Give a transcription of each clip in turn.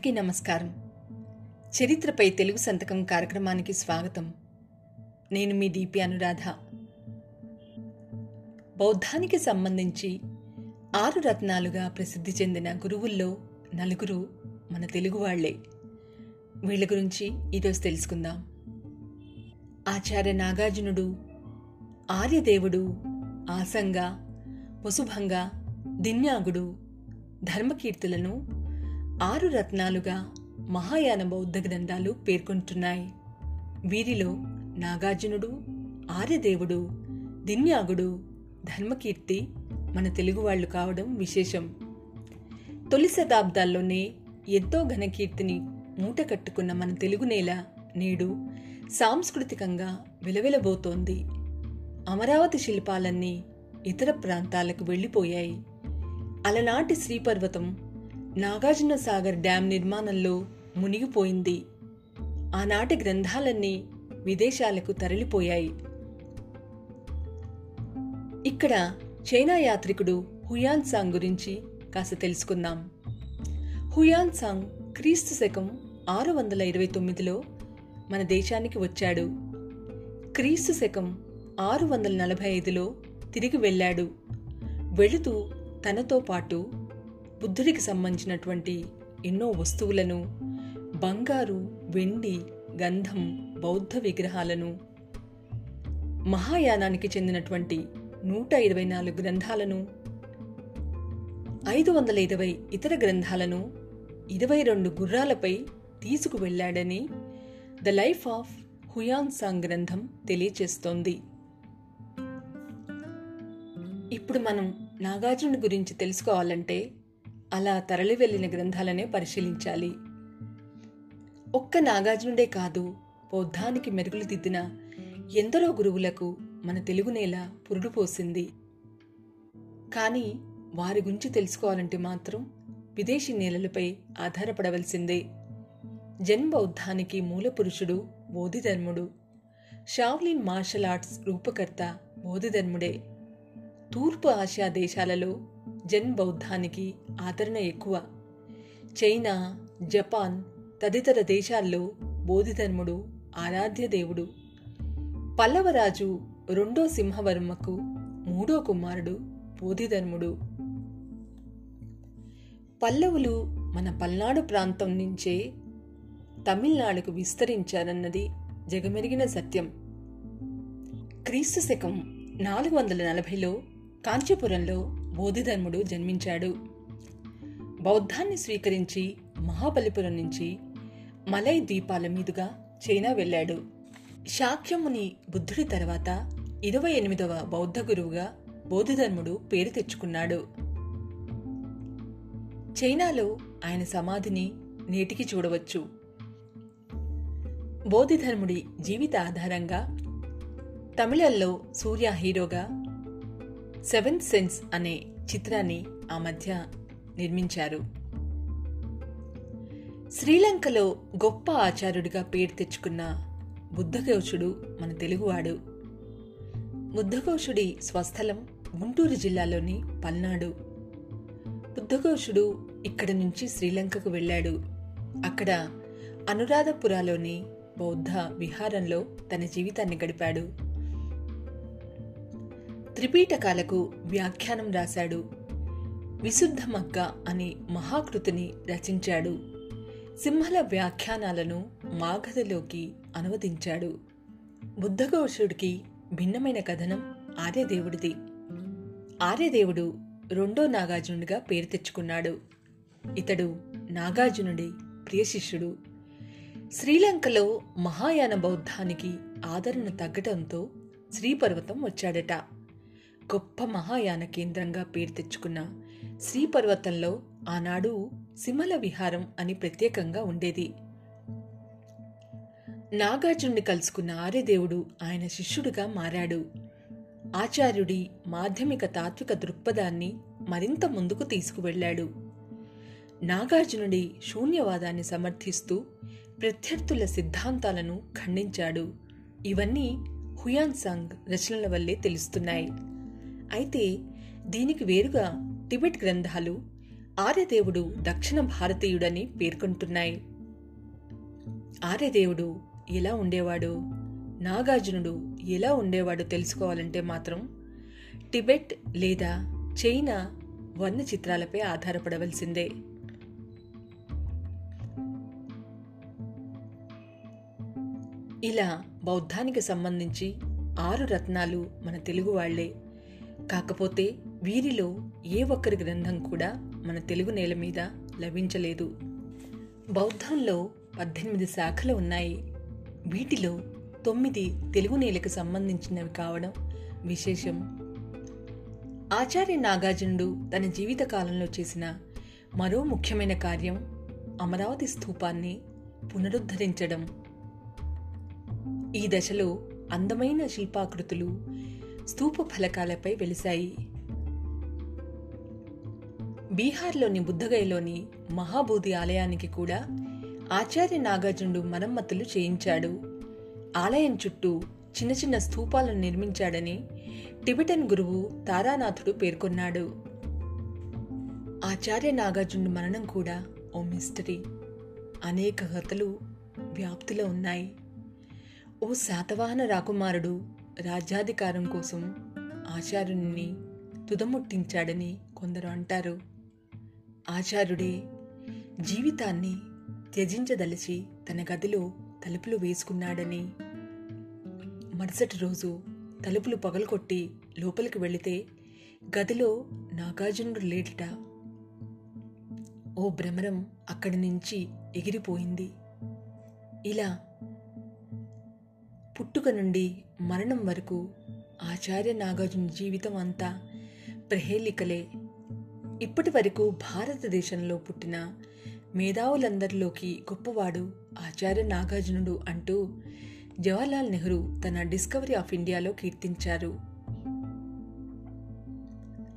అందరికీ నమస్కారం. చరిత్రపై తెలుగు సంతకం కార్యక్రమానికి స్వాగతం. నేను మీ దీపి అనురాధ. బౌద్ధానికి సంబంధించి ఆరు రత్నాలుగా ప్రసిద్ధి చెందిన గురువుల్లో నలుగురు మన తెలుగు వాళ్ళే. వీళ్ళ గురించి ఈరోజు తెలుసుకుందాం. ఆచార్య నాగార్జునుడు ఆర్యదేవుడు ఆసంగ వసుభంగ దిన్యాగుడు ధర్మకీర్తులను ఆరు రత్నాలుగా మహాయాన బౌద్ధ గ్రంథాలు పేర్కొంటున్నాయి. వీరిలో నాగార్జునుడు ఆర్యదేవుడు దిన్యాగుడు ధర్మకీర్తి మన తెలుగువాళ్ళు కావడం విశేషం. తొలి శతాబ్దాల్లోనే ఎంతో ఘనకీర్తిని మూట కట్టుకున్న మన తెలుగు నేల నేడు సాంస్కృతికంగా విలవిలబోతోంది. అమరావతి శిల్పాలన్నీ ఇతర ప్రాంతాలకు వెళ్ళిపోయాయి. అలనాటి శ్రీపర్వతం నాగార్జున సాగర్ డ్యాం నిర్మాణంలో మునిగిపోయింది. ఆనాటి గ్రంథాలన్నీ విదేశాలకు తరలిపోయాయి. ఇక్కడ చైనా యాత్రికుడు హుయాన్ సాంగ్ గురించి కాస్త తెలుసుకుందాం. హుయాన్ సాంగ్ క్రీస్తు శకం ఆరు వందల ఇరవై తొమ్మిదిలో మన దేశానికి వచ్చాడు. క్రీస్తు శకం ఆరు వందల నలభై ఐదులో తిరిగి వెళ్ళాడు. వెళుతూ తనతో పాటు బుద్ధుడికి సంబంధించినటువంటి ఎన్నో వస్తువులను బంగారు వెండి గంధం బౌద్ధ విగ్రహాలను మహాయానానికి చెందినటువంటి నూట ఇరవై నాలుగు గ్రంథాలను ఐదు వందల ఇరవై ఇతర గ్రంథాలను ఇరవై రెండు గుర్రాలపై తీసుకువెళ్ళాడని the life of Hiuen Tsang గ్రంథం తెలియచేస్తోంది. ఇప్పుడు మనం నాగార్జున గురించి తెలుసుకోవాలంటే అలా తరలి వెళ్ళిన గ్రంథాలనే పరిశీలించాలి. ఒక్క నాగార్జునుడే కాదు బౌద్ధానికి మెరుగులు దిద్దిన ఎందరో గురువులకు మన తెలుగు నేల పురుడు పోసింది. కానీ వారి గురించి తెలుసుకోవాలంటే మాత్రం విదేశీ నేలలపై ఆధారపడవలసిందే. జన్ బౌద్ధానికి మూల పురుషుడు బోధిధర్ముడు. షావ్లిన్ మార్షల్ ఆర్ట్స్ రూపకర్త బోధిధర్ముడే. తూర్పు ఆసియా దేశాలలో జన్ బౌద్ధానికి ఆదరణ ఎక్కువ. చైనా జపాన్ తదితర దేశాల్లో బోధిధర్ముడు ఆరాధ్య దేవుడు. పల్లవరాజు రెండో సింహవర్మకు మూడో కుమారుడు బోధిధర్ముడు. పల్లవులు మన పల్నాడు ప్రాంతం నుంచే తమిళనాడుకు విస్తరించారన్నది జగమెరిగిన సత్యం. క్రీస్తు శకం నాలుగు వందల నలభైలో కాంచీపురంలో బోధిధర్ముడు జన్మించాడు. బౌద్ధాన్ని స్వీకరించి మహాబలిపురం నుంచి మలై ద్వీపాల మీదుగా చైనా వెళ్ళాడు. శాక్యముని బుద్ధుడి తర్వాత ఇరవై ఎనిమిదవ బౌద్ధ గురువుగా బోధిధర్ముడు పేరు తెచ్చుకున్నాడు. చైనాలో ఆయన సమాధిని నేటికి చూడవచ్చు. బోధిధర్ముడి జీవిత ఆధారంగా తమిళల్లో సూర్య హీరోగా సెవెంత్ సెన్స్ అనే చిత్రాన్ని ఆ మధ్య నిర్మించారు. శ్రీలంకలో గొప్ప ఆచార్యుడిగా పేరు తెచ్చుకున్న బుద్ధఘోషుడు మన తెలుగువాడు. బుద్ధఘోషుడి స్వస్థలం గుంటూరు జిల్లాలోని పల్నాడు. బుద్ధఘోషుడు ఇక్కడి నుంచి శ్రీలంకకు వెళ్ళాడు. అక్కడ అనురాధపురాలోని బౌద్ధ విహారంలో తన జీవితాన్ని గడిపాడు. త్రిపీటకాలకు వ్యాఖ్యానం రాశాడు. విశుద్ధ మగ్గ అనే మహాకృతిని రచించాడు. సింహల వ్యాఖ్యానాలను మాగధలోకి అనువదించాడు. బుద్ధఘోషుడికి భిన్నమైన కథనం ఆర్యదేవుడిది. ఆర్యదేవుడు రెండో నాగార్జునుడిగా పేరు తెచ్చుకున్నాడు. ఇతడు నాగార్జునుడి ప్రియ శిష్యుడు. శ్రీలంకలో మహాయాన బౌద్ధానికి ఆదరణ తగ్గటంతో శ్రీపర్వతం వచ్చాడట. గొప్ప మహాయాన కేంద్రంగా పేరు తెచ్చుకున్న శ్రీపర్వతంలో ఆనాడు సిమల విహారం అని ప్రత్యేకంగా ఉండేది. నాగార్జుని కలుసుకున్న ఆర్యదేవుడు ఆయన శిష్యుడిగా మారాడు. ఆచార్యుడి మాధ్యమిక తాత్విక దృక్పథాన్ని మరింత ముందుకు తీసుకువెళ్ళాడు నాగార్జునుడి శూన్యవాదాన్ని సమర్థిస్తూ ప్రత్యర్థుల సిద్ధాంతాలను ఖండించాడు. ఇవన్నీ హుయాన్ సంగ్ రచనల వల్లే తెలుస్తున్నాయి. అయితే దీనికి వేరుగా టిబెట్ గ్రంథాలు ఆర్యదేవుడు దక్షిణ భారతీయుడని పేర్కొంటున్నాయి. ఆర్యదేవుడు ఎలా ఉండేవాడు? నాగార్జునుడు ఎలా ఉండేవాడు తెలుసుకోవాలంటే మాత్రం టిబెట్ లేదా చైనా వర్ణ చిత్రాలపై ఆధారపడవలసిందే. ఇలా బౌద్ధానికి సంబంధించి ఆరు రత్నాలు మన తెలుగు వాళ్ళే. కాకపోతే వీరిలో ఏ ఒక్కరి గ్రంథం కూడా మన తెలుగు నేల మీద లభించలేదు. బౌద్ధంలో పద్దెనిమిది శాఖలు ఉన్నాయి. వీటిలో తొమ్మిది తెలుగు నేలకు సంబంధించినవి కావడం విశేషం. ఆచార్య నాగార్జునుడు తన జీవితకాలంలో చేసిన మరో ముఖ్యమైన కార్యం అమరావతి స్థూపాన్ని పునరుద్ధరించడం. ఈ దశలో అందమైన శిల్పాకృతులు స్తూప ఫలకాలపై వెలిశాయి. బీహార్లోని బుద్ధగయలోని మహాబోధి ఆలయానికి కూడా ఆచార్య నాగార్జునుడు మరమ్మతులు చేయించాడు. ఆలయం చుట్టూ చిన్న చిన్న స్థూపాలను నిర్మించాడని టిబెటన్ గురువు తారానాథుడు పేర్కొన్నాడు. ఆచార్య నాగార్జునుడు మరణం కూడా ఓ మిస్టరీ. అనేక కథలు వ్యాప్తిలో ఉన్నాయి. ఓ శాతవాహన రాకుమారుడు రాజ్యాధికారం కోసం ఆచార్యుని తుదముట్టించాడని కొందరు అంటారు. ఆచార్యుడే జీవితాన్ని త్యజించదలిచి తన గదిలో తలుపులు వేసుకున్నాడని. మరుసటి రోజు తలుపులు పగలకొట్టి లోపలికి వెళితే గదిలో నాగార్జునుడు లేడట. ఓ భ్రమరం అక్కడి నుంచి ఎగిరిపోయింది. ఇలా పుట్టుక నుండి మరణం వరకు ఆచార్య నాగార్జున జీవితం అంతా ప్రహేళికలే. ఇప్పటి వరకు భారతదేశంలో పుట్టిన మేధావులందరిలోకి గొప్పవాడు ఆచార్య నాగార్జునుడు అంటూ జవహర్లాల్ నెహ్రూ తన డిస్కవరీ ఆఫ్ ఇండియాలో కీర్తించారు.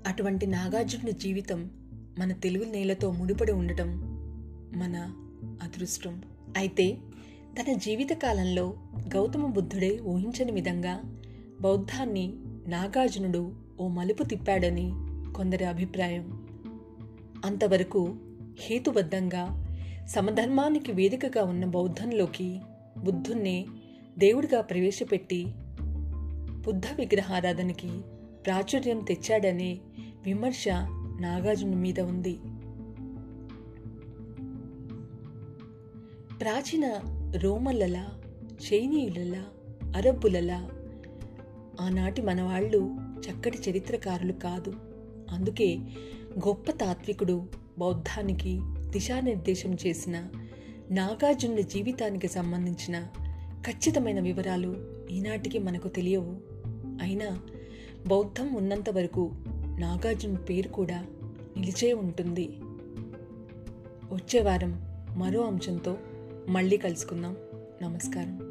అటువంటి నాగార్జునుడి జీవితం మన తెలుగు నేలతో ముడిపడి ఉండటం మన అదృష్టం. అయితే తన జీవితకాలంలో గౌతమ బుద్ధుడే ఊహించని విధంగా బౌద్ధాన్ని నాగార్జునుడు ఓ మలుపు తిప్పాడని కొందరి అభిప్రాయం. అంతవరకు హేతుబద్ధంగా సమధర్మానికి వేదికగా ఉన్న బౌద్ధంలోకి బుద్ధుణ్ణి దేవుడిగా ప్రవేశపెట్టి బుద్ధ విగ్రహారాధనకి ప్రాచుర్యం తెచ్చాడనే విమర్శ నాగార్జును మీద ఉంది. ప్రాచీన రోమన్లలా చైనీయులలా అరబ్బులలా. ఆనాటి మనవాళ్ళు చక్కటి చరిత్రకారులు కాదు. అందుకే గొప్ప తాత్వికుడు బౌద్ధానికి దిశానిర్దేశం చేసిన నాగార్జున జీవితానికి సంబంధించిన ఖచ్చితమైన వివరాలు ఈనాటికి మనకు తెలియవు. అయినా బౌద్ధం ఉన్నంత వరకు నాగార్జున పేరు కూడా నిలిచే ఉంటుంది. వచ్చే వారం మరో అంశంతో మళ్ళీ కలుసుకుందాం. నమస్కారం.